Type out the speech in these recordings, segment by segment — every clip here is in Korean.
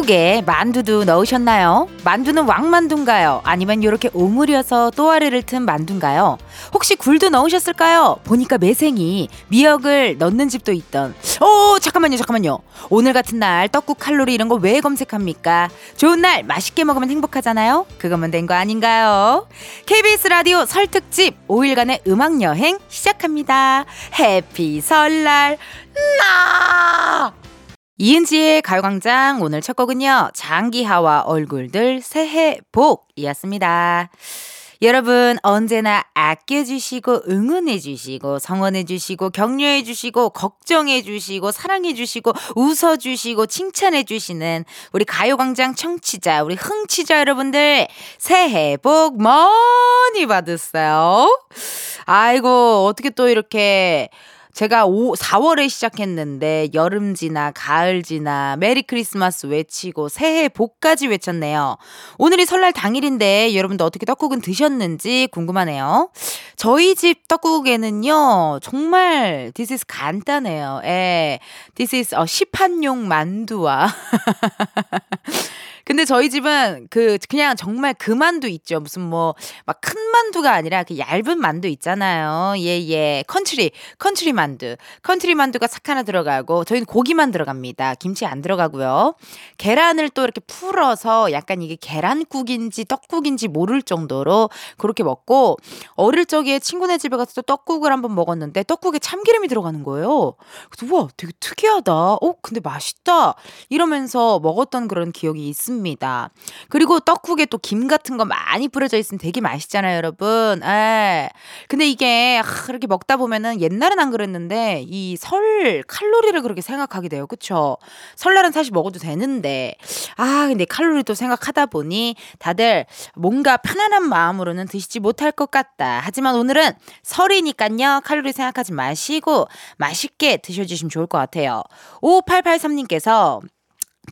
떡국에 만두도 넣으셨나요? 만두는 왕만두인가요? 아니면 이렇게 오므려서 또아리를 튼 만두인가요? 혹시 굴도 넣으셨을까요? 보니까 매생이 미역을 넣는 집도 있던. 오 잠깐만요 잠깐만요. 오늘 같은 날 떡국 칼로리 이런 거 왜 검색합니까? 좋은 날 맛있게 먹으면 행복하잖아요. 그거면 된 거 아닌가요? KBS 라디오 설특집 5일간의 음악 여행 시작합니다. 해피 설날 나. 이은지의 가요광장 오늘 첫 곡은요. 장기하와 얼굴들 새해 복이었습니다. 여러분 언제나 아껴주시고 응원해주시고 성원해주시고 격려해주시고 걱정해주시고 사랑해주시고 웃어주시고 칭찬해주시는 우리 가요광장 청취자 우리 흥취자 여러분들 새해 복 많이 받으세요. 아이고 어떻게 또 이렇게 제가 5, 4월에 시작했는데 여름 지나 가을 지나 메리 크리스마스 외치고 새해 복까지 외쳤네요. 오늘이 설날 당일인데 여러분도 어떻게 떡국은 드셨는지 궁금하네요. 저희 집 떡국에는요, 정말 this is 간단해요. 예. this is 어, 시판용 만두와 근데 저희 집은 그 그냥 정말 그 만두 있죠. 무슨 뭐 막 큰 만두가 아니라 그 얇은 만두 있잖아요. 예, 예. country, country 만두. country 만두가 싹 하나 들어가고 저희는 고기만 들어갑니다. 김치 안 들어가고요. 계란을 또 이렇게 풀어서 약간 이게 계란국인지 떡국인지 모를 정도로 그렇게 먹고 어릴 적에 친구네 집에 가서 또 떡국을 한번 먹었는데 떡국에 참기름이 들어가는 거예요. 그래서 우와, 되게 특이하다. 어, 근데 맛있다. 이러면서 먹었던 그런 기억이 있습니다. 있습니다. 그리고 떡국에 또 김 같은 거 많이 뿌려져 있으면 되게 맛있잖아요, 여러분. 에. 예. 근데 이게 아, 이렇게 먹다 보면은 옛날엔 안 그랬는데 이 설 칼로리를 그렇게 생각하게 돼요. 그쵸? 설날은 사실 먹어도 되는데 아, 근데 칼로리 또 생각하다 보니 다들 뭔가 편안한 마음으로는 드시지 못할 것 같다. 하지만 오늘은 설이니까요. 칼로리 생각하지 마시고 맛있게 드셔 주시면 좋을 것 같아요. 5883님께서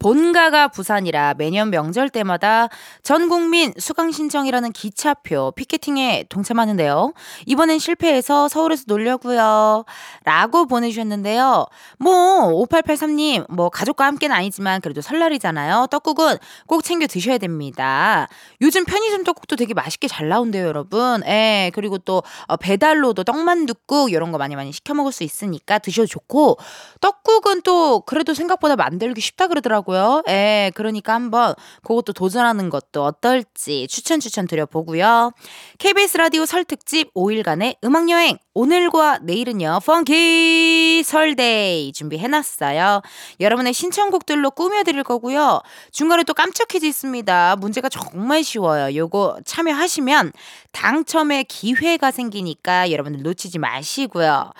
본가가 부산이라 매년 명절 때마다 전 국민 수강 신청이라는 기차표 피켓팅에 동참하는데요. 이번엔 실패해서 서울에서 놀려고요. 라고 보내주셨는데요. 뭐 5883님 뭐 가족과 함께는 아니지만 그래도 설날이잖아요. 떡국은 꼭 챙겨 드셔야 됩니다. 요즘 편의점 떡국도 되게 맛있게 잘 나온대요, 여러분. 예, 그리고 또 어, 배달로도 떡만둣국 이런 거 많이 많이 시켜 먹을 수 있으니까 드셔도 좋고 떡국은 또 그래도 생각보다 만들기 쉽다 그러더라고요. 하더라고요. 예, 그러니까 한번 그것도 도전하는 것도 어떨지 추천 추천 드려보고요. KBS 라디오 설 특집 5일간의 음악여행. 오늘과 내일은요, 펑키 설데이 준비해놨어요. 여러분의 신청곡들로 꾸며드릴 거고요. 중간에 또 깜짝 퀴즈 있습니다. 문제가 정말 쉬워요. 요거 참여하시면 당첨의 기회가 생기니까 여러분들 놓치지 마시고요.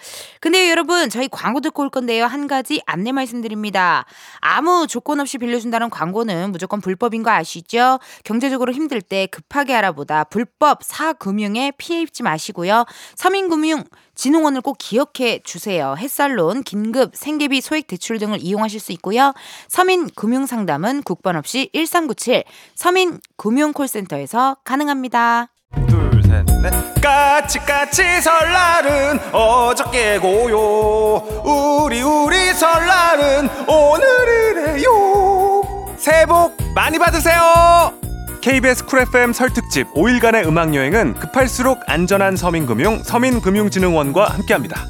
근데 여러분, 저희 광고 듣고 올 건데요. 한 가지 안내 말씀드립니다. 아무 조건 없이 빌려준다는 광고는 무조건 불법인 거 아시죠? 경제적으로 힘들 때 급하게 알아보다 불법 사금융에 피해 입지 마시고요. 서민금융 진흥원을 꼭 기억해 주세요. 햇살론, 긴급, 생계비, 소액 대출 등을 이용하실 수 있고요. 서민 금융 상담은 국번 없이 1397 서민 금융 콜센터에서 가능합니다. 둘, 셋, 넷. 까치까치 설날은 어저께 고요. 우리 우리 설날은 오늘이래요. 복 많이 받으세요. KBS Cool FM 설 특집 5일간의 음악 여행은 급할수록 안전한 서민금융 서민금융진흥원과 함께합니다.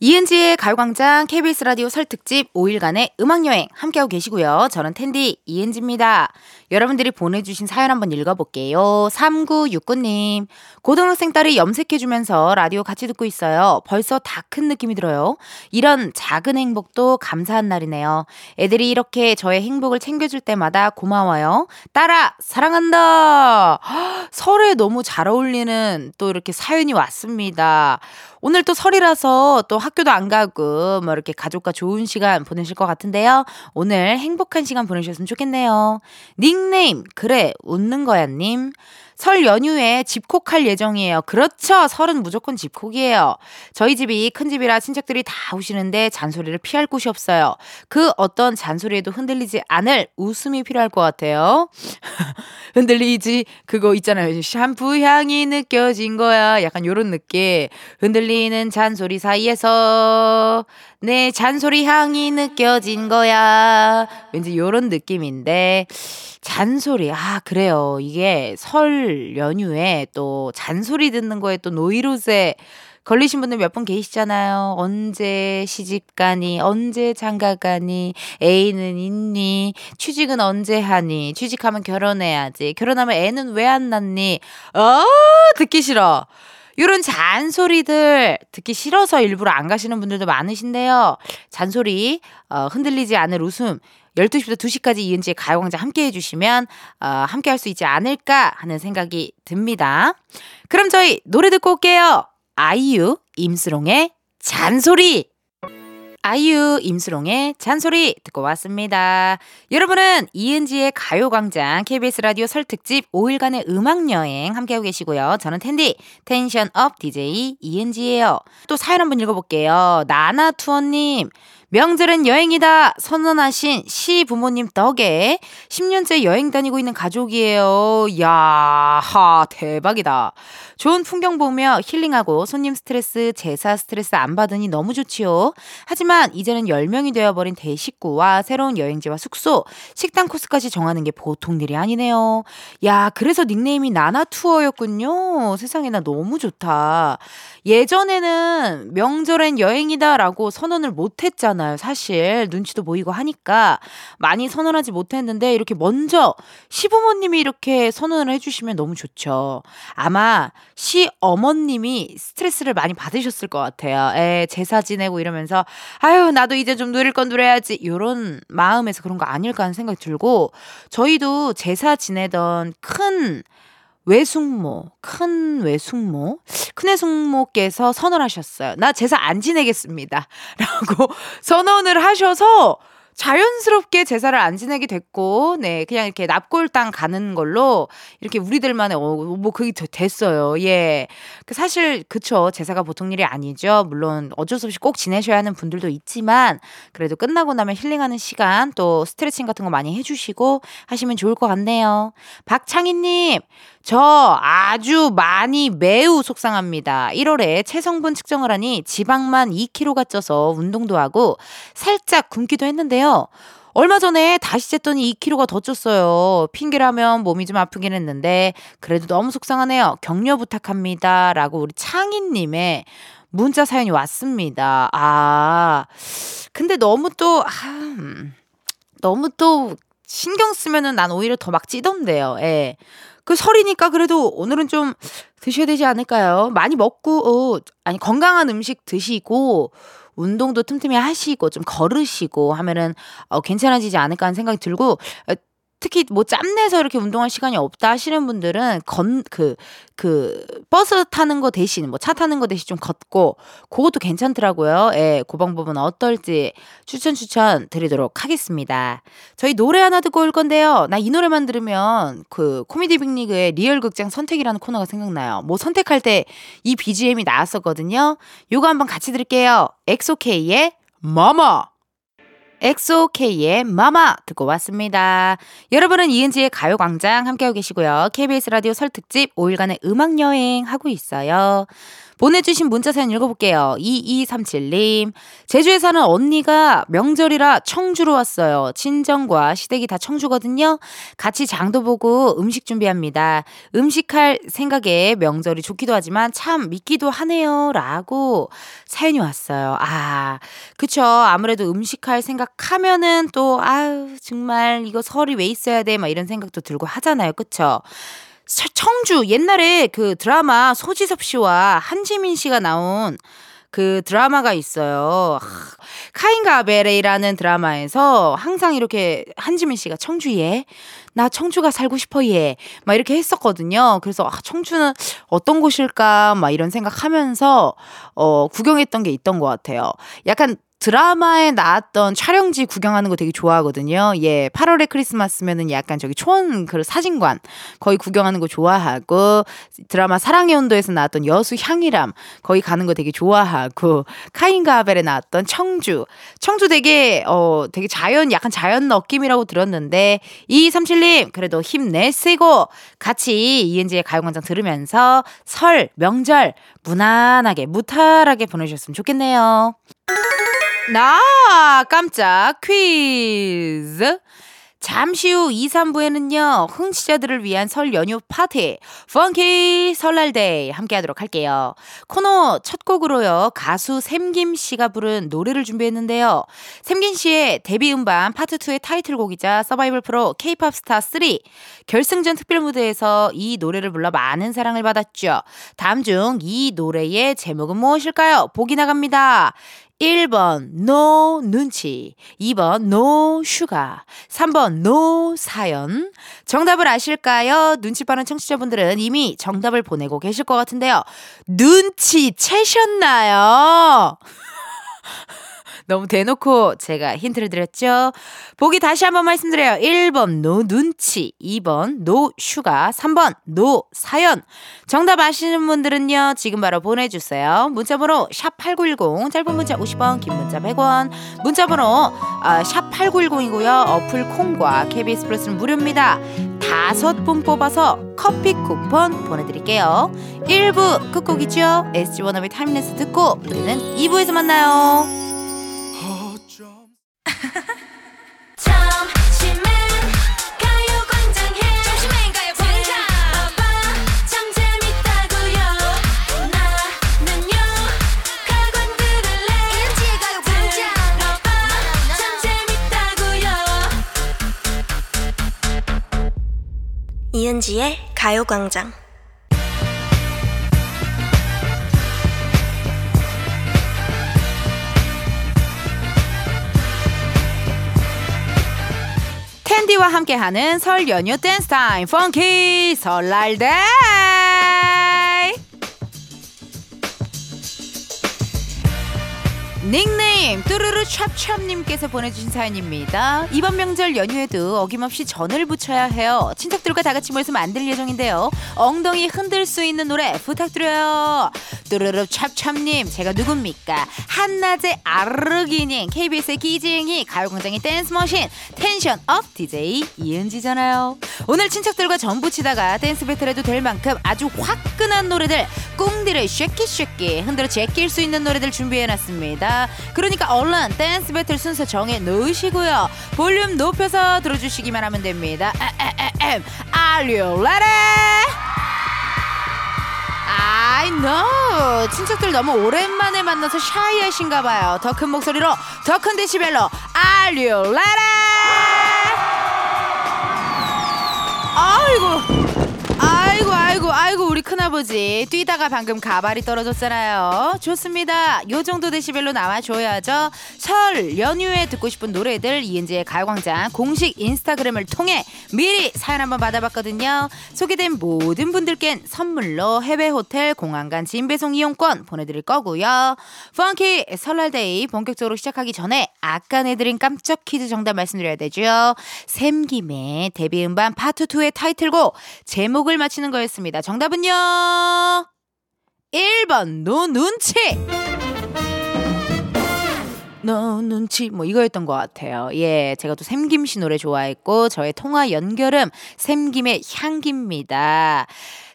이은지의 가요광장 KBS 라디오 설 특집 5일간의 음악 여행 함께하고 계시고요. 저는 텐디 이은지입니다. 여러분들이 보내주신 사연 한번 읽어볼게요. 3969님. 고등학생 딸이 염색해주면서 라디오 같이 듣고 있어요. 벌써 다 큰 느낌이 들어요. 이런 작은 행복도 감사한 날이네요. 애들이 이렇게 저의 행복을 챙겨줄 때마다 고마워요. 딸아, 사랑한다. 설에 너무 잘 어울리는 또 이렇게 사연이 왔습니다. 오늘 또 설이라서 또 학교도 안 가고 뭐 이렇게 가족과 좋은 시간 보내실 것 같은데요. 오늘 행복한 시간 보내셨으면 좋겠네요. 닉네임 그래 웃는 거야 님. 설 연휴에 집콕할 예정이에요. 그렇죠. 설은 무조건 집콕이에요. 저희 집이 큰 집이라 친척들이 다 오시는데 잔소리를 피할 곳이 없어요. 그 어떤 잔소리에도 흔들리지 않을 웃음이 필요할 것 같아요. 흔들리지 그거 있잖아요. 샴푸 향이 느껴진 거야. 약간 요런 느낌. 흔들리는 잔소리 사이에서 내 잔소리 향이 느껴진 거야. 왠지 요런 느낌인데 잔소리. 아, 그래요. 이게 설 연휴에 또 잔소리 듣는 거에 또 노이로제 걸리신 분들 몇 분 계시잖아요. 언제 시집 가니? 언제 장가 가니? 애인은 있니? 취직은 언제 하니? 취직하면 결혼해야지. 결혼하면 애는 왜 안 낳니? 어, 듣기 싫어. 이런 잔소리들 듣기 싫어서 일부러 안 가시는 분들도 많으신데요. 잔소리, 어, 흔들리지 않을 웃음, 12시부터 2시까지 이은지의 가요광장 함께 해주시면 어, 함께 할 수 있지 않을까 하는 생각이 듭니다. 그럼 저희 노래 듣고 올게요. 아이유 임수롱의 잔소리 아이유 임수롱의 잔소리 듣고 왔습니다. 여러분은 이은지의 가요광장 KBS 라디오 설 특집 5일간의 음악여행 함께하고 계시고요. 저는 텐디 텐션업 DJ 이은지예요. 또 사연 한번 읽어볼게요. 나나투어님 명절은 여행이다 선언하신 시 부모님 덕에 10년째 여행 다니고 있는 가족이에요. 야하 대박이다. 좋은 풍경 보며 힐링하고 손님 스트레스, 제사 스트레스 안 받으니 너무 좋지요. 하지만 이제는 10명이 되어버린 대식구와 새로운 여행지와 숙소, 식당 코스까지 정하는 게 보통 일이 아니네요. 야 그래서 닉네임이 나나투어였군요. 세상에 나 너무 좋다. 예전에는 명절엔 여행이다라고 선언을 못했잖아 요. 사실 눈치도 보이고 하니까 많이 선언하지 못했는데 이렇게 먼저 시부모님이 이렇게 선언을 해주시면 너무 좋죠. 아마 시어머님이 스트레스를 많이 받으셨을 것 같아요. 에 제사 지내고 이러면서 아유 나도 이제 좀 누릴 건 누려야지 이런 마음에서 그런 거 아닐까 하는 생각이 들고 저희도 제사 지내던 큰 외숙모, 큰 외숙모, 큰 외숙모께서 선언하셨어요. 나 제사 안 지내겠습니다. 라고 선언을 하셔서 자연스럽게 제사를 안 지내게 됐고, 네, 그냥 이렇게 납골당 가는 걸로 이렇게 우리들만의, 어, 뭐, 그게 됐어요. 예. 그 사실, 그쵸. 제사가 보통 일이 아니죠. 물론 어쩔 수 없이 꼭 지내셔야 하는 분들도 있지만, 그래도 끝나고 나면 힐링하는 시간, 또 스트레칭 같은 거 많이 해주시고 하시면 좋을 것 같네요. 박창희님, 저 아주 많이 매우 속상합니다. 1월에 체성분 측정을 하니 지방만 2kg가 쪄서 운동도 하고 살짝 굶기도 했는데요. 얼마 전에 다시 쟀더니 2kg가 더 쪘어요. 핑계라면 몸이 좀 아프긴 했는데 그래도 너무 속상하네요. 격려 부탁합니다. 라고 우리 창희님의 문자 사연이 왔습니다. 아, 근데 너무 또, 아, 음, 너무 또 신경 쓰면은 난 오히려 더 막 찌던데요. 예. 그 설이니까 그래도 오늘은 좀 드셔야 되지 않을까요? 많이 먹고, 어, 아니, 건강한 음식 드시고, 운동도 틈틈이 하시고, 좀 걸으시고 하면은, 어, 괜찮아지지 않을까 하는 생각이 들고, 어, 특히 뭐 짬내서 이렇게 운동할 시간이 없다 하시는 분들은 건, 그, 그, 버스 타는 거 대신, 뭐 차 타는 거 대신 좀 걷고, 그것도 괜찮더라고요. 예, 그 방법은 어떨지 추천 추천 드리도록 하겠습니다. 저희 노래 하나 듣고 올 건데요. 나 이 노래만 들으면 그 코미디 빅리그의 리얼 극장 선택이라는 코너가 생각나요. 뭐 선택할 때 이 BGM이 나왔었거든요. 요거 한번 같이 들을게요. EXO-K의 MAMA! EXO-K의 MAMA 듣고 왔습니다. 여러분은 이은지의 가요광장 함께하고 계시고요. KBS 라디오 설 특집 5일간의 음악여행 하고 있어요. 보내주신 문자 사연 읽어볼게요. 2237님. 제주에 사는 언니가 명절이라 청주로 왔어요. 친정과 시댁이 다 청주거든요. 같이 장도 보고 음식 준비합니다. 음식할 생각에 명절이 좋기도 하지만 참 믿기도 하네요. 라고 사연이 왔어요. 아, 그쵸. 아무래도 음식할 생각하면은 또, 아유, 정말 이거 설이 왜 있어야 돼? 막 이런 생각도 들고 하잖아요. 그쵸. 청주 옛날에 그 드라마 소지섭 씨와 한지민 씨가 나온 그 드라마가 있어요. 카인과 아베레이라는 드라마에서 항상 이렇게 한지민 씨가 청주에 나 청주가 살고 싶어 얘. 막 이렇게 했었거든요. 그래서 아, 청주는 어떤 곳일까 막 이런 생각하면서 어 구경했던 게 있던 것 같아요. 약간 드라마에 나왔던 촬영지 구경하는 거 되게 좋아하거든요. 예, 8월의 크리스마스면은 약간 저기 초원 그 사진관 거기 구경하는 거 좋아하고 드라마 사랑의 온도에서 나왔던 여수 향이람 거기 가는 거 되게 좋아하고 카인과 아벨에 나왔던 청주 청주 되게 어 되게 자연 약간 자연 느낌이라고 들었는데 2237님 그래도 힘내시고 같이 이은지의 가요광장 들으면서 설 명절 무난하게 무탈하게 보내셨으면 좋겠네요. 나 깜짝 퀴즈. 잠시 후 2, 3부에는요, 흥취자들을 위한 설 연휴 파티, funky 설날 day 함께 하도록 할게요. 코너 첫 곡으로요, 가수 샘김 씨가 부른 노래를 준비했는데요. 샘김 씨의 데뷔 음반 파트 2의 타이틀곡이자 서바이벌 프로 케이팝 스타 3 결승전 특별 무대에서 이 노래를 불러 많은 사랑을 받았죠. 다음 중 이 노래의 제목은 무엇일까요? 보기 나갑니다. 1번 No 눈치, 2번 No sugar, 3번 No 사연. 정답을 아실까요? 눈치 빠른 청취자분들은 이미 정답을 보내고 계실 것 같은데요. 눈치 채셨나요? 너무 대놓고 제가 힌트를 드렸죠. 보기 다시 한번 말씀드려요. 1번 No 눈치, 2번 No sugar, 3번 No 사연. 정답 아시는 분들은요. 지금 바로 보내주세요. 문자번호 샵8910 짧은 문자 50원 긴 문자 100원 문자번호 아, 샵8910이고요. 어플 콩과 KBS 플러스는 무료입니다. 다섯 분 뽑아서 커피 쿠폰 보내드릴게요. 1부 끝곡이죠. SG Wannabe Timeless 듣고 우리는 2부에서 만나요. 이은지의 가요광장. 텐디와 함께하는 설 연휴 댄스 타임 funky 설날 day 닉네임 뚜루루 찹찹님께서 보내주신 사연입니다. 이번 명절 연휴에도 어김없이 전을 부쳐야 해요. 친척들과 다 같이 모여서 만들 예정인데요. 엉덩이 흔들 수 있는 노래 부탁드려요. 뚜루루 찹찹님 제가 누굽니까? 한낮의 아르기닌 KBS의 기지행이 가요광장의 dance machine tension up DJ 이은지잖아요. 오늘 친척들과 전 부치다가 댄스 배틀해도 될 만큼 아주 화끈한 노래들 궁디를 shake it shake it 흔들어 제낄 수 있는 노래들 준비해놨습니다. 그러니까 얼른 댄스 배틀 순서 정해 놓으시고요. 볼륨 높여서 들어주시기만 하면 됩니다. 에에에엠 Are you ready? I know. 친척들 너무 오랜만에 만나서 샤이하신가 봐요. 더 큰 목소리로, 더 큰 데시벨로 Are you ready? 아이고. 아이고 아이고 아이고 우리 큰아버지 뛰다가 방금 가발이 떨어졌잖아요. 좋습니다. 요 정도 데시벨로 나와줘야죠. 설 연휴에 듣고 싶은 노래들 이은지의 가요광장 공식 인스타그램을 통해 미리 사연 한번 받아봤거든요. 소개된 모든 분들께는 선물로 해외 호텔 공항 간 짐배송 이용권 보내드릴 거고요. funky 설날 day 본격적으로 시작하기 전에 아까 내드린 깜짝 퀴즈 정답 말씀드려야 되죠. 샘김의 데뷔 음반 파트 2의 타이틀곡 제목을 맞히는 거였습니다. 정답은요. 1번 No 눈치. No 눈치 뭐 이거였던 것 같아요. 예, 제가 또 샘김 씨 노래 좋아했고 저의 통화 연결음 샘김의 향기입니다.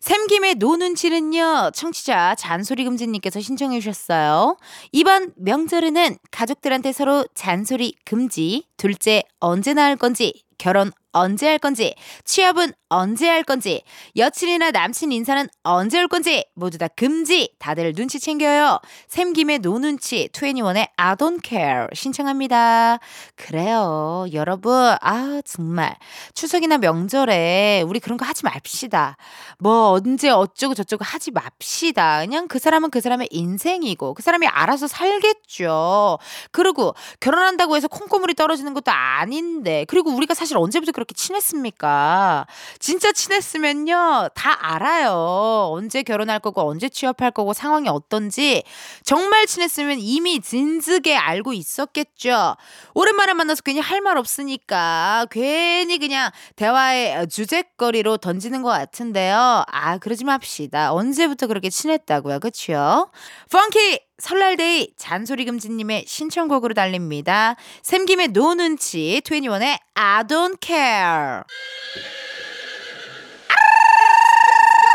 샘김의 No 눈치는요, 청취자 잔소리 금지님께서 신청해 주셨어요. 이번 명절에는 가족들한테 서로 잔소리 금지, 둘째 언제 낳을 건지, 결혼 언제 할 건지, 취업은 언제 할 건지, 여친이나 남친 인사는 언제 올 건지, 모두 다 금지! 다들 눈치 챙겨요. 샘김의 No 눈치, 2NE1의 I don't care 신청합니다. 그래요. 여러분, 아, 정말. 추석이나 명절에 우리 그런 거 하지 맙시다. 뭐, 언제 어쩌고 저쩌고 하지 맙시다. 그냥 그 사람은 그 사람의 인생이고, 그 사람이 알아서 살겠죠. 그리고 결혼한다고 해서 콩고물이 떨어지는 것도 아닌데, 그리고 우리가 사실 언제부터 그렇게 그렇게 친했습니까? 진짜 친했으면요, 다 알아요. 언제 결혼할 거고, 언제 취업할 거고, 상황이 어떤지. 정말 친했으면 이미 진즉에 알고 있었겠죠. 오랜만에 만나서 괜히 할 말 없으니까, 괜히 그냥 대화의 주제거리로 던지는 것 같은데요. 아, 그러지 맙시다. 언제부터 그렇게 친했다고요, 그쵸? funky! 설날 day 잔소리금지님의 신청곡으로 달립니다. 샘김의 No 눈치, 2NE1의 I don't care.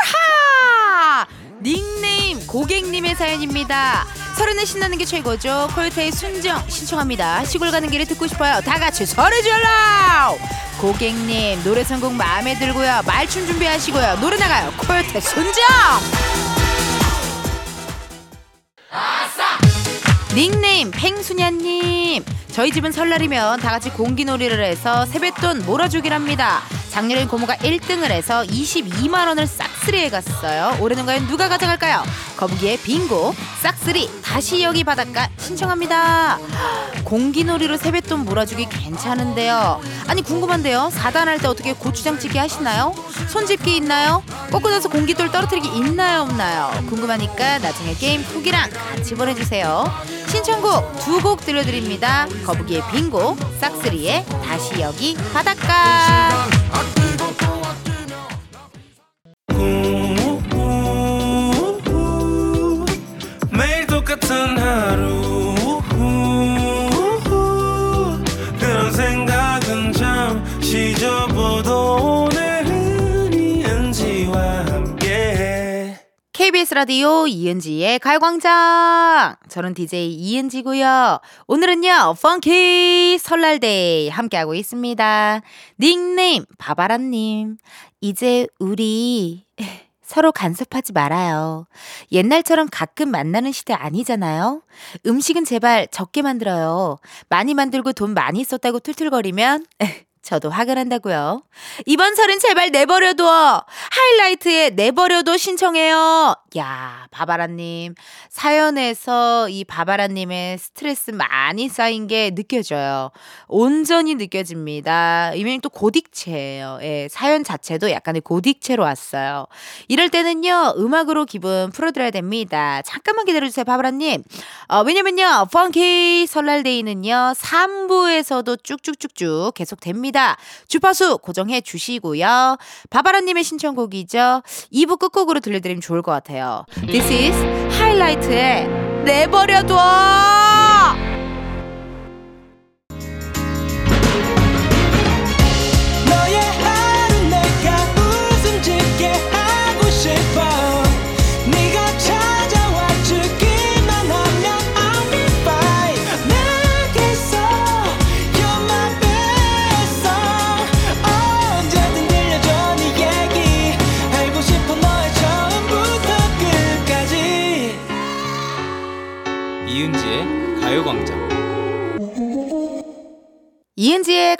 아하! 닉네임 고객님의 사연입니다. 서른에 신나는 게 최고죠. 코요태의 순정 신청합니다. 시골 가는 길에 듣고 싶어요. 다 같이 소리 질러! 고객님 노래 선곡 마음에 들고요. 말춤 준비하시고요. 노래 나가요. 코요태 순정! 닉네임 팽수냐님. 저희 집은 설날이면 다 같이 공기놀이를 해서 세뱃돈 몰아주기랍니다. 작년엔 고모가 1등을 해서 22만 원을 싹쓸이해 갔어요. 올해는 과연 누가 가져갈까요? 거북이의 빙고 싹쓸이 다시 여기 바닷가 신청합니다. 공기놀이로 세뱃돈 몰아주기 괜찮은데요. 아니 궁금한데요. 사단할 때 어떻게 고추장찌개 하시나요? 손집기 있나요? 꽂고 나서 공기돌 떨어뜨리기 있나요 없나요? 궁금하니까 나중에 게임 톡이랑 같이 보내주세요. 신청곡 두 곡 들려드립니다. 거북이의 빙고 싹쓸이의 다시 여기 바닷가 KBS 라디오 이은지의 가요광장. 저는 DJ 이은지고요. 오늘은요, 펑키 설날데이 함께하고 있습니다. 닉네임 바바라님. 이제 우리 서로 간섭하지 말아요. 옛날처럼 가끔 만나는 시대 아니잖아요. 음식은 제발 적게 만들어요. 많이 만들고 돈 많이 썼다고 툴툴거리면 저도 화가 난다고요. 이번 설은 제발 내버려둬. 하이라이트에 내버려둬 신청해요. 야, 바바라님. 사연에서 이 바바라님의 스트레스 많이 쌓인 게 느껴져요. 온전히 느껴집니다. 이명이 또 고딕체예요. 예, 사연 자체도 약간의 고딕체로 왔어요. 이럴 때는요, 음악으로 기분 풀어드려야 됩니다. 잠깐만 기다려주세요, 바바라님. 어, 왜냐면요, 펑키 설날데이는요, 3부에서도 쭉쭉쭉쭉 계속 됩니다. 주파수 고정해 주시고요. 바바라님의 신청곡이죠. 2부 끝곡으로 들려드리면 좋을 것 같아요. This is 하이라이트의 내버려둬!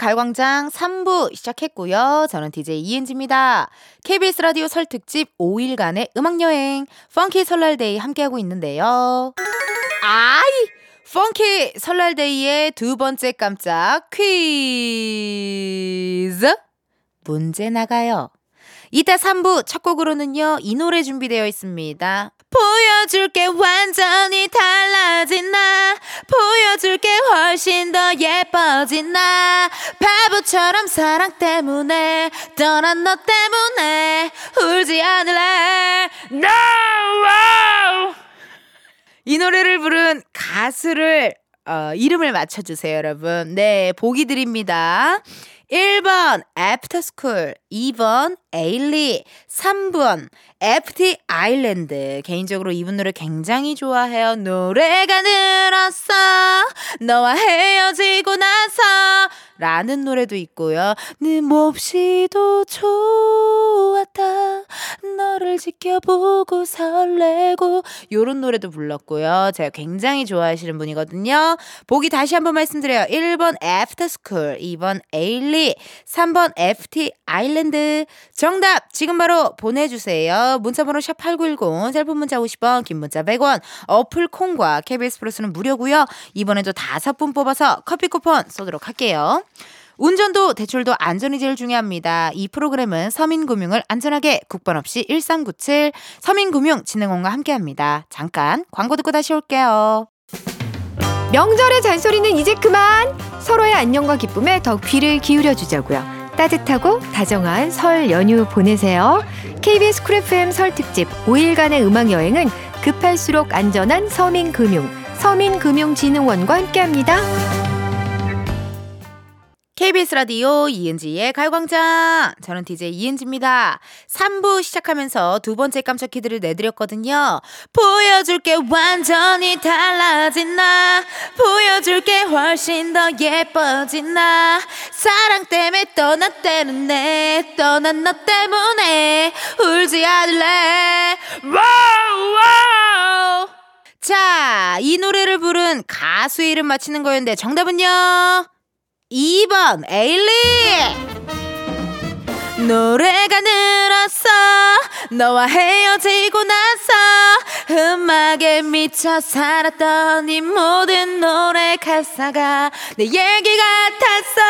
가요광장 3부 시작했고요. 저는 DJ 이은지입니다. KBS 라디오 설 특집 5일간의 음악여행 펑키 설날데이 함께하고 있는데요. 아이! 펑키 설날데이의 두 번째 깜짝 퀴즈 문제 나가요. 이따 3부 첫 곡으로는요, 이 노래 준비되어 있습니다. 보여줄게 완전히 달라진 나 보여줄게 훨씬 더 예뻐진 나 바보처럼 사랑 때문에 떠난 너 때문에 울지 않을래 No! 이 노래를 부른 가수를 어, 이름을 맞춰주세요, 여러분. 네, 보기 드립니다. 1번 After School, 2번 에일리, 3번 FT Island. 개인적으로 이분 노래 굉장히 좋아해요. 노래가 늘었어. 너와 헤어지고 나서. 라는 노래도 있고요. 네 몹시도 좋았다. 너를 지켜보고 설레고. 요런 노래도 불렀고요. 제가 굉장히 좋아하시는 분이거든요. 보기 다시 한번 말씀드려요. 1번 After School, 2번 에일리, 3번 FT Island. 정답 지금 바로 보내주세요. 문자번호 샵8910 짧은 문자 50원 긴 문자 100원 어플 콩과 KBS 플러스는 무료고요. 이번에도 다섯 분 뽑아서 커피 쿠폰 쏘도록 할게요. 운전도 대출도 안전이 제일 중요합니다. 이 프로그램은 서민금융을 안전하게 국번 없이 1397 서민금융진흥원과 함께합니다. 잠깐 광고 듣고 다시 올게요. 명절의 잔소리는 이제 그만! 서로의 안녕과 기쁨에 더 귀를 기울여 주자고요. 따뜻하고 다정한 설 연휴 보내세요. KBS 쿨 FM 설 특집 5일간의 음악 여행은 급할수록 안전한 서민금융, 서민금융진흥원과 함께합니다. KBS 라디오 이은지의 가요광장. 저는 DJ 이은지입니다. 3부 시작하면서 두 번째 깜짝 퀴즈를 내드렸거든요. 보여줄게 완전히 달라진 나. 보여줄게 훨씬 더 예뻐진 나. 사랑 때문에 떠났다는 내. 떠난 너 때문에 울지 않을래. 와우, 와우. 자, 이 노래를 부른 가수의 이름 맞히는 거였는데 정답은요? 2번 에일리! 노래가 늘었어 너와 헤어지고 나서 음악에 미쳐 살았던 이 모든 노래 가사가 내 얘기 같았어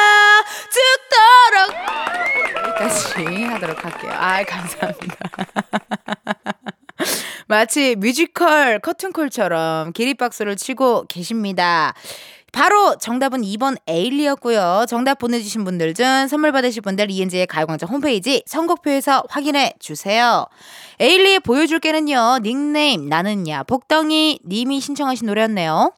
죽도록! 여기까지 하도록 할게요. 아 감사합니다. 마치 뮤지컬 커튼콜처럼 기립박수를 치고 계십니다. 바로 정답은 2번 에일리였고요. 정답 보내주신 분들 중 선물 받으실 분들 이은지의 가요광장 홈페이지 선곡표에서 확인해 주세요. 에일리의 보여줄게는요. 닉네임 나는야 복덩이 님이 신청하신 노래였네요.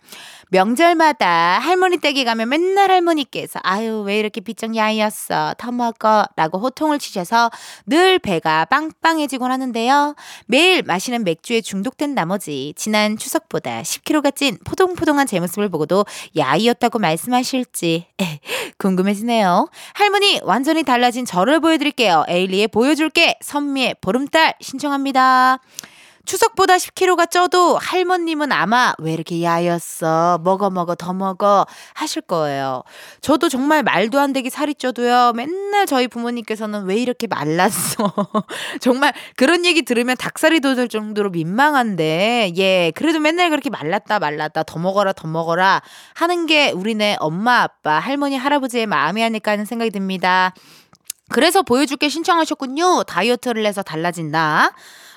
명절마다 할머니 댁에 가면 맨날 할머니께서 아유 왜 이렇게 비쩍 야이었어 더 먹어 라고 호통을 치셔서 늘 배가 빵빵해지곤 하는데요. 매일 마시는 맥주에 중독된 나머지 지난 추석보다 10kg가 찐 포동포동한 제 모습을 보고도 야이였다고 말씀하실지 궁금해지네요. 할머니 완전히 달라진 저를 보여드릴게요. 에일리의 보여줄게 선미의 보름달 신청합니다. 추석보다 10kg가 쪄도 할머님은 아마 왜 이렇게 야였어 먹어 먹어 더 먹어 하실 거예요. 저도 정말 말도 안 되게 살이 쪄도요. 맨날 저희 부모님께서는 왜 이렇게 말랐어. 정말 그런 얘기 들으면 닭살이 돋을 정도로 민망한데 예 그래도 맨날 그렇게 말랐다 말랐다 더 먹어라 더 먹어라 하는 게 우리네 엄마 아빠 할머니 할아버지의 마음이 아닐까 하는 생각이 듭니다. 그래서 보여줄게 신청하셨군요. 다이어트를 해서 달라진다.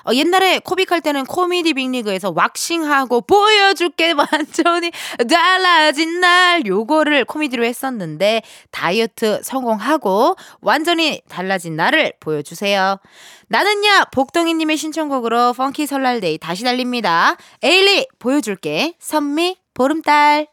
어, 옛날에 코빅할 때는 코미디 빅리그에서 왁싱하고 보여줄게 완전히 달라진 날 요거를 코미디로 했었는데 다이어트 성공하고 완전히 달라진 나를 보여주세요. 나는야 복덩이님의 신청곡으로 펑키 설날데이 다시 달립니다. 에일리 보여줄게 선미 보름달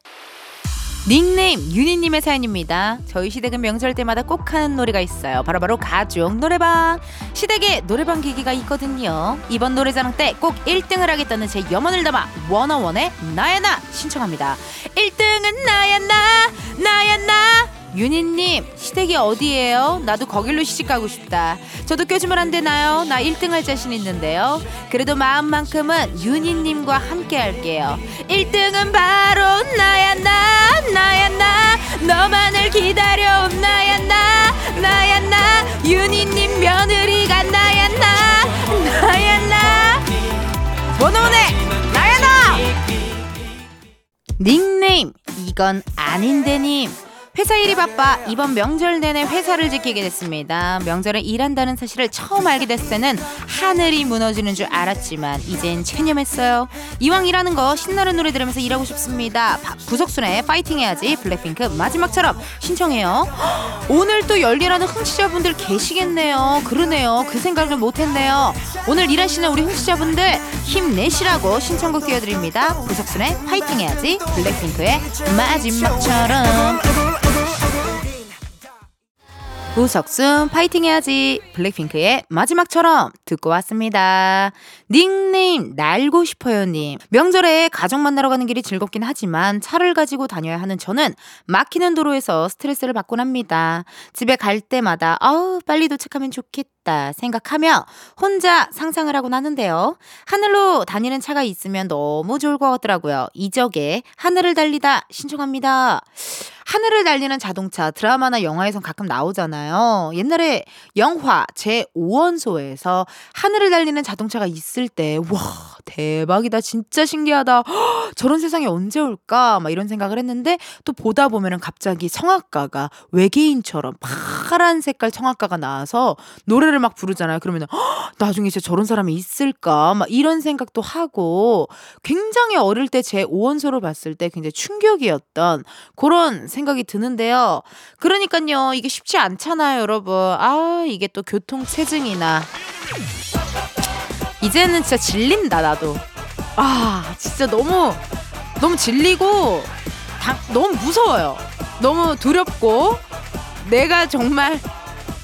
닉네임 윤희님의 사연입니다. 저희 시댁은 명절 때마다 꼭 하는 노래가 있어요. 바로 바로 가족 노래방. 시댁에 노래방 기기가 있거든요. 이번 노래자랑 때 꼭 1등을 하겠다는 제 염원을 담아 원어원의 나야 나 신청합니다. 1등은 나야 나 나야 나 윤희님 시댁이 어디예요? 나도 거길로 시집 가고 싶다. 저도 껴주면 안 되나요? 나 1등 할 자신 있는데요. 그래도 마음만큼은 윤희님과 함께 할게요. 1등은 바로 나야 나 나야 나 너만을 기다려온 나야 나 나야 나 윤희님 며느리가 나야 나 나야 나 원원의 나야 나 닉네임 이건 아닌데님 회사 일이 바빠 이번 명절 내내 회사를 지키게 됐습니다. 명절에 일한다는 사실을 처음 알게 됐을 때는 하늘이 무너지는 줄 알았지만 이젠 체념했어요. 이왕 일하는 거 신나는 노래 들으면서 일하고 싶습니다. 바- 구석순의 파이팅 해야지 블랙핑크 마지막처럼 신청해요. 오늘 또 열일하는 흥취자분들 계시겠네요. 그러네요. 그 생각을 못했네요. 오늘 일하시는 우리 흥취자분들 힘내시라고 신청곡 띄워드립니다. 구석순의 파이팅 해야지 블랙핑크의 마지막처럼 구석순 파이팅 해야지 블랙핑크의 마지막처럼 듣고 왔습니다. 닉네임 날고 싶어요님 명절에 가족 만나러 가는 길이 즐겁긴 하지만 차를 가지고 다녀야 하는 저는 막히는 도로에서 스트레스를 받곤 합니다. 집에 갈 때마다 아우 빨리 도착하면 좋겠다 생각하며 혼자 상상을 하곤 하는데요. 하늘로 다니는 차가 있으면 너무 좋을 것 같더라고요. 이적에 하늘을 달리다 신청합니다. 하늘을 달리는 자동차 드라마나 영화에선 가끔 나오잖아요. 옛날에 영화 제 5원소에서 하늘을 달리는 자동차가 있을 때 와 대박이다 진짜 신기하다 헉, 저런 세상이 언제 올까 막 이런 생각을 했는데 또 보다 보면은 갑자기 성악가가 외계인처럼 파란 색깔 성악가가 나와서 노래를 막 부르잖아요. 그러면은 헉, 나중에 진짜 저런 사람이 있을까 막 이런 생각도 하고 굉장히 어릴 때제 5원소를 봤을 때 굉장히 충격이었던 그런 생각이 드는데요. 그러니까요, 이게 쉽지 않잖아요, 여러분. 아, 이게 또 교통체증이나. 이제는 진짜 질린다, 나도. 아, 진짜 너무, 너무 질리고, 당- 너무 무서워요. 너무 두렵고, 내가 정말,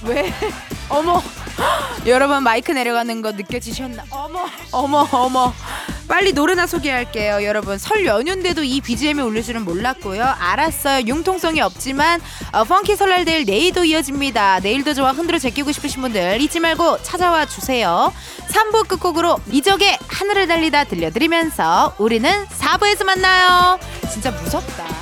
왜, 어머, 여러분 마이크 내려가는 거 느껴지셨나? 어머, 어머, 어머. 빨리 노래나 소개할게요, 여러분. 설 연휴인데도 이 BGM이 울릴 줄은 몰랐고요. 알았어요. 융통성이 없지만 어, 펑키 설날 데일 내일도 이어집니다. 내일도 좋아 흔들어 제끼고 싶으신 분들 잊지 말고 찾아와 주세요. 3부 끝곡으로 이적의 하늘을 달리다 들려드리면서 우리는 4부에서 만나요. 진짜 무섭다.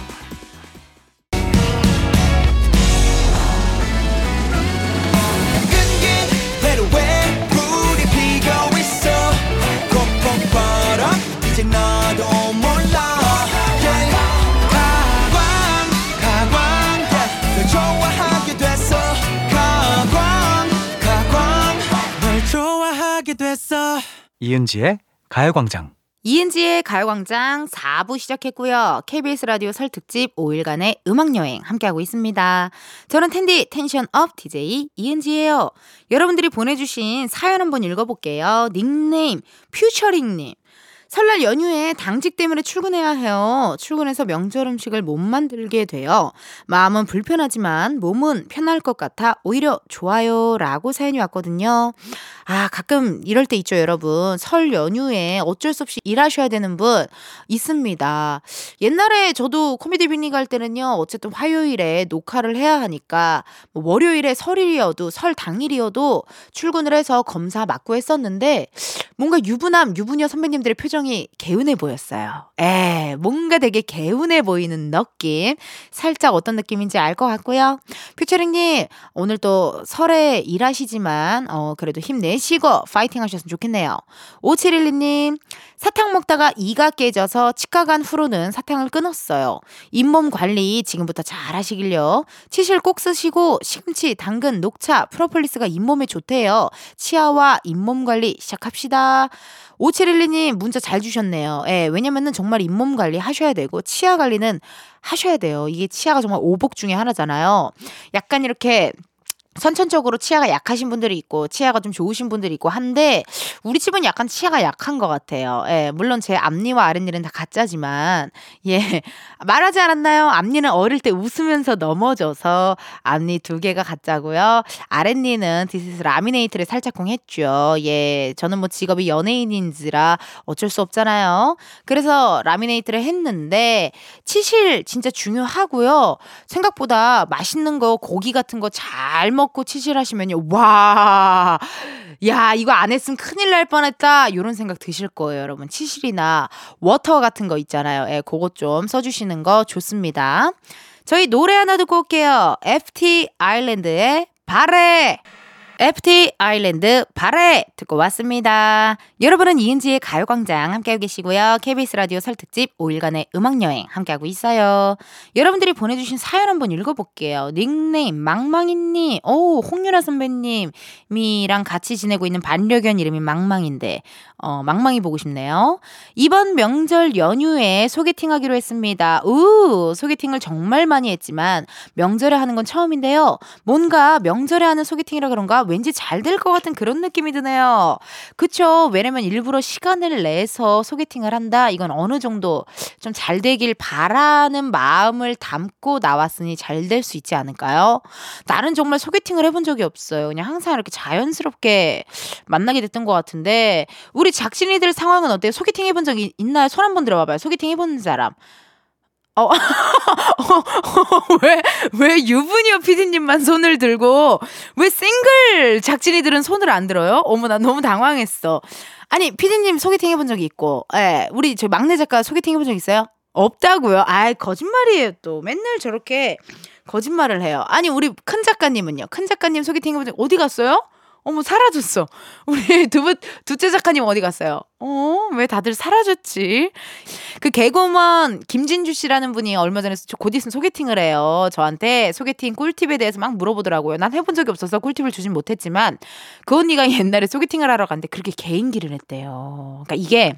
됐어 이은지의 가요광장. 이은지의 가요광장 4부 시작했고요. KBS 라디오 설 특집 5일간의 음악여행 함께하고 있습니다. 저는 텐디 텐션업 DJ 이은지예요. 여러분들이 보내주신 사연 한번 읽어볼게요. 닉네임 퓨처링님. 설날 연휴에 당직 때문에 출근해야 해요. 출근해서 명절 음식을 못 만들게 돼요. 마음은 불편하지만 몸은 편할 것 같아 오히려 좋아요. 라고 사연이 왔거든요. 아, 가끔 이럴 때 있죠, 여러분. 설 연휴에 어쩔 수 없이 일하셔야 되는 분 있습니다. 옛날에 저도 코미디 빅리 갈 때는요, 어쨌든 화요일에 녹화를 해야 하니까, 뭐 월요일에 설일이어도, 설 당일이어도 출근을 해서 검사 맞고 했었는데, 뭔가 유부남, 유부녀 선배님들의 표정 이 개운해 보였어요. 에, 뭔가 되게 개운해 보이는 느낌. 살짝 어떤 느낌인지 알 것 같고요. 퓨처링님, 오늘 또 설에 일하시지만, 어, 그래도 힘내시고 파이팅 하셨으면 좋겠네요. 5712님, 사탕 먹다가 이가 깨져서 치과 간 후로는 사탕을 끊었어요. 잇몸 관리 지금부터 잘 하시길요. 치실 꼭 쓰시고 시금치, 당근, 녹차, 프로폴리스가 잇몸에 좋대요. 치아와 잇몸 관리 시작합시다. 5712님 문자 잘 주셨네요. 예, 왜냐면은 정말 잇몸 관리 하셔야 되고 치아 관리는 하셔야 돼요. 이게 치아가 정말 오복 중에 하나잖아요. 약간 이렇게 선천적으로 치아가 약하신 분들이 있고 치아가 좀 좋으신 분들이 있고 한데 우리 집은 약간 치아가 약한 것 같아요. 예, 물론 제 앞니와 아랫니는 다 가짜지만 예 말하지 않았나요? 앞니는 어릴 때 웃으면서 넘어져서 앞니 두 개가 가짜고요. 아랫니는 디스스 라미네이트를 살짝쿵 했죠. 예, 저는 뭐 직업이 연예인인지라 어쩔 수 없잖아요. 그래서 라미네이트를 했는데 치실 진짜 중요하고요. 생각보다 맛있는 거 고기 같은 거 잘 먹고 치실하시면요. 와. 야, 이거 안 했으면 큰일 날 뻔했다. 이런 생각 드실 거예요, 여러분. 치실이나 워터 같은 거 있잖아요. 예, 그것 좀 써주시는 거 좋습니다. 저희 노래 하나 듣고 올게요. FT 아일랜드의 바래. FT 아일랜드 바래 듣고 왔습니다. 여러분은 이은지의 가요광장 함께하고 계시고요. KBS 라디오 설 특집 5일간의 음악여행 함께하고 있어요. 여러분들이 보내주신 사연 한번 읽어볼게요. 닉네임 망망이님, 오 홍유라 선배님이랑 같이 지내고 있는 반려견 이름이 망망인데 어, 망망이 보고 싶네요. 이번 명절 연휴에 소개팅하기로 했습니다. 우 소개팅을 정말 많이 했지만 명절에 하는 건 처음인데요. 뭔가 명절에 하는 소개팅이라 그런가 왠지 잘 될 것 같은 그런 느낌이 드네요. 그쵸? 왜냐면 일부러 시간을 내서 소개팅을 한다. 이건 어느 정도 좀 잘 되길 바라는 마음을 담고 나왔으니 잘 될 수 있지 않을까요? 나는 정말 소개팅을 해본 적이 없어요. 그냥 항상 이렇게 자연스럽게 만나게 됐던 것 같은데 우리 작신이들 상황은 어때요? 소개팅 해본 적이 있나요? 손 한번 들어봐봐요. 소개팅 해본 사람. 어, 왜, 왜 유부녀 피디님만 손을 들고, 왜 싱글 작진이들은 손을 안 들어요? 어머, 나 너무 당황했어. 아니, 피디님 소개팅 해본 적이 있고, 예, 우리 저 막내 작가 소개팅 해본 적 있어요? 없다고요? 아이, 거짓말이에요, 또. 맨날 저렇게 거짓말을 해요. 아니, 우리 큰 작가님은요? 큰 작가님 소개팅 해보자. 어디 갔어요? 어머, 사라졌어. 우리 두, 분- 두째 작가님 어디 갔어요? 어, 왜 다들 사라졌지? 그 개그우먼 김진주 씨라는 분이 얼마 전에 저- 곧 있으면 소개팅을 해요. 저한테 소개팅 꿀팁에 대해서 막 물어보더라고요. 난 해본 적이 없어서 꿀팁을 주진 못했지만 그 언니가 옛날에 소개팅을 하러 갔는데 그렇게 개인기를 했대요. 그러니까 이게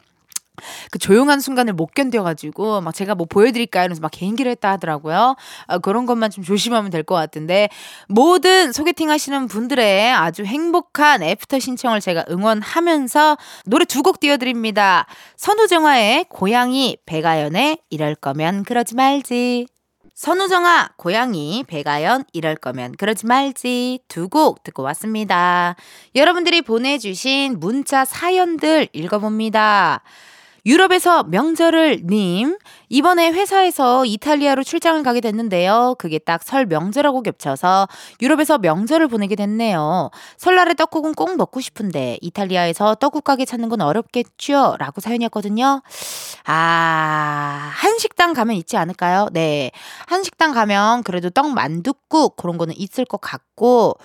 그 조용한 순간을 못 견뎌가지고 막 제가 뭐 보여드릴까요? 이러면서 막 개인기를 했다 하더라고요. 아, 그런 것만 좀 조심하면 될 것 같은데 모든 소개팅 하시는 분들의 아주 행복한 애프터 신청을 제가 응원하면서 노래 두 곡 띄워드립니다. 선우정아의 고양이 배가연의 이럴 거면 그러지 말지. 선우정아, 고양이, 배가연, 이럴 거면 그러지 말지 두 곡 듣고 왔습니다. 여러분들이 보내주신 문자 사연들 읽어봅니다. 유럽에서 명절을 님 이번에 회사에서 이탈리아로 출장을 가게 됐는데요. 그게 딱 설 명절하고 겹쳐서 유럽에서 명절을 보내게 됐네요. 설날에 떡국은 꼭 먹고 싶은데 이탈리아에서 떡국 가게 찾는 건 어렵겠죠? 라고 사연이었거든요. 아, 한식당 가면 있지 않을까요? 네. 한식당 가면 그래도 떡 만둣국 그런 거는 있을 것 같고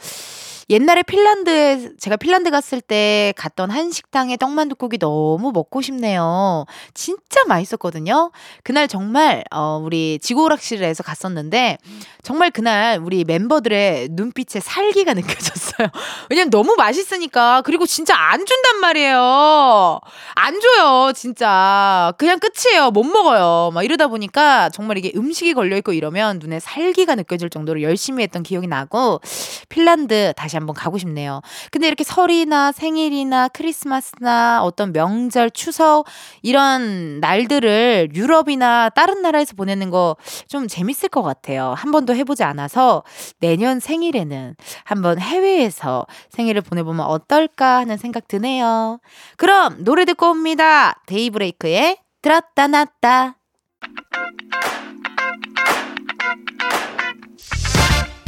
옛날에 핀란드에 제가 핀란드 갔을 때 갔던 한식당의 떡만둣국이 너무 먹고 싶네요. 진짜 맛있었거든요. 그날 정말 어 우리 지구오락실에서 갔었는데 정말 그날 우리 멤버들의 눈빛에 살기가 느껴졌어요. 왜냐면 너무 맛있으니까 그리고 진짜 안 준단 말이에요. 안 줘요, 진짜. 그냥 끝이에요. 못 먹어요. 막 이러다 보니까 정말 이게 음식이 걸려 있고 이러면 눈에 살기가 느껴질 정도로 열심히 했던 기억이 나고 핀란드 다시 한번 가고 싶네요. 근데 이렇게 설이나 생일이나 크리스마스나 어떤 명절, 추석 이런 날들을 유럽이나 다른 나라에서 보내는 거 좀 재밌을 것 같아요. 한 번도 해보지 않아서 내년 생일에는 한번 해외에서 생일을 보내보면 어떨까 하는 생각 드네요. 그럼 노래 듣고 옵니다. 데이브레이크의 들었다 놨다.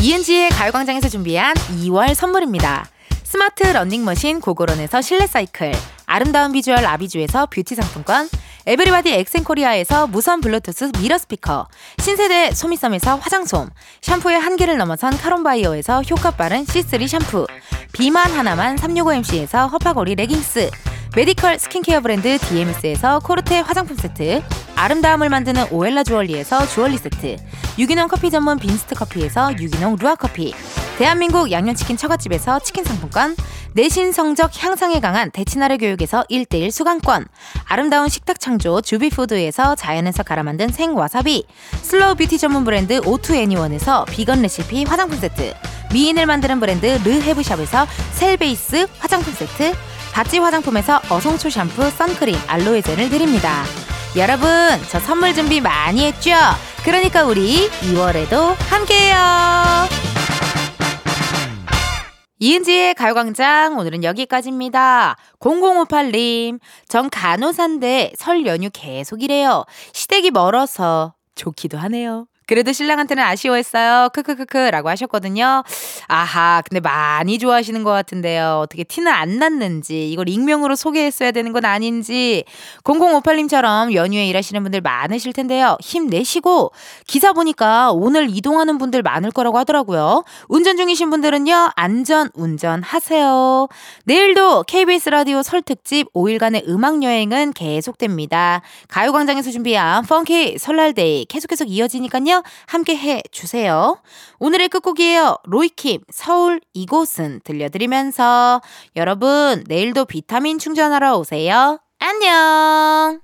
이은지의 가요광장에서 준비한 2월 선물입니다. 스마트 러닝머신 고고런에서 실내 사이클, 아름다운 비주얼 아비주에서 뷰티 상품권, 에브리바디 엑센코리아에서 무선 블루투스 미러 스피커, 신세대 소미섬에서 화장솜, 샴푸의 한계를 넘어선 카론바이어에서 효과 빠른 C3 샴푸, 비만 하나만 365MC에서 허파고리 레깅스, 메디컬 스킨케어 브랜드 DMS에서 코르테 화장품 세트, 아름다움을 만드는 오엘라 주얼리에서 주얼리 세트, 유기농 커피 전문 빈스트 커피에서 유기농 루아 커피, 대한민국 양념치킨 처갓집에서 치킨 상품권, 내신 성적 향상에 강한 대치나래 교육에서 1대1 수강권, 아름다운 식탁 창조 주비푸드에서 자연에서 갈아 만든 생와사비, 슬로우 뷰티 전문 브랜드 오투애니원에서 비건 레시피 화장품 세트, 미인을 만드는 브랜드 르헤브샵에서 셀베이스 화장품 세트, 바찌 화장품에서 어성초 샴푸, 선크림, 알로에 젤을 드립니다. 여러분, 저 선물 준비 많이 했죠? 그러니까 우리 2월에도 함께해요. 이은지의 가요광장 오늘은 여기까지입니다. 0058님, 전 간호사인데 설 연휴 계속 이래요. 시댁이 멀어서 좋기도 하네요. 그래도 신랑한테는 아쉬워했어요. 크크크크 라고 하셨거든요. 아하, 근데 많이 좋아하시는 것 같은데요. 어떻게 티는 안 났는지, 이걸 익명으로 소개했어야 되는 건 아닌지. 0058님처럼 연휴에 일하시는 분들 많으실 텐데요. 힘내시고, 기사 보니까 오늘 이동하는 분들 많을 거라고 하더라고요. 운전 중이신 분들은요, 안전 운전하세요. 내일도 KBS 라디오 설 특집 5일간의 음악 여행은 계속됩니다. 가요광장에서 준비한 펑키 설날데이 계속해서 이어지니까요. 함께 해 주세요. 오늘의 끝곡이에요. 로이킴 서울 이곳은 들려드리면서 여러분 내일도 비타민 충전하러 오세요. 안녕.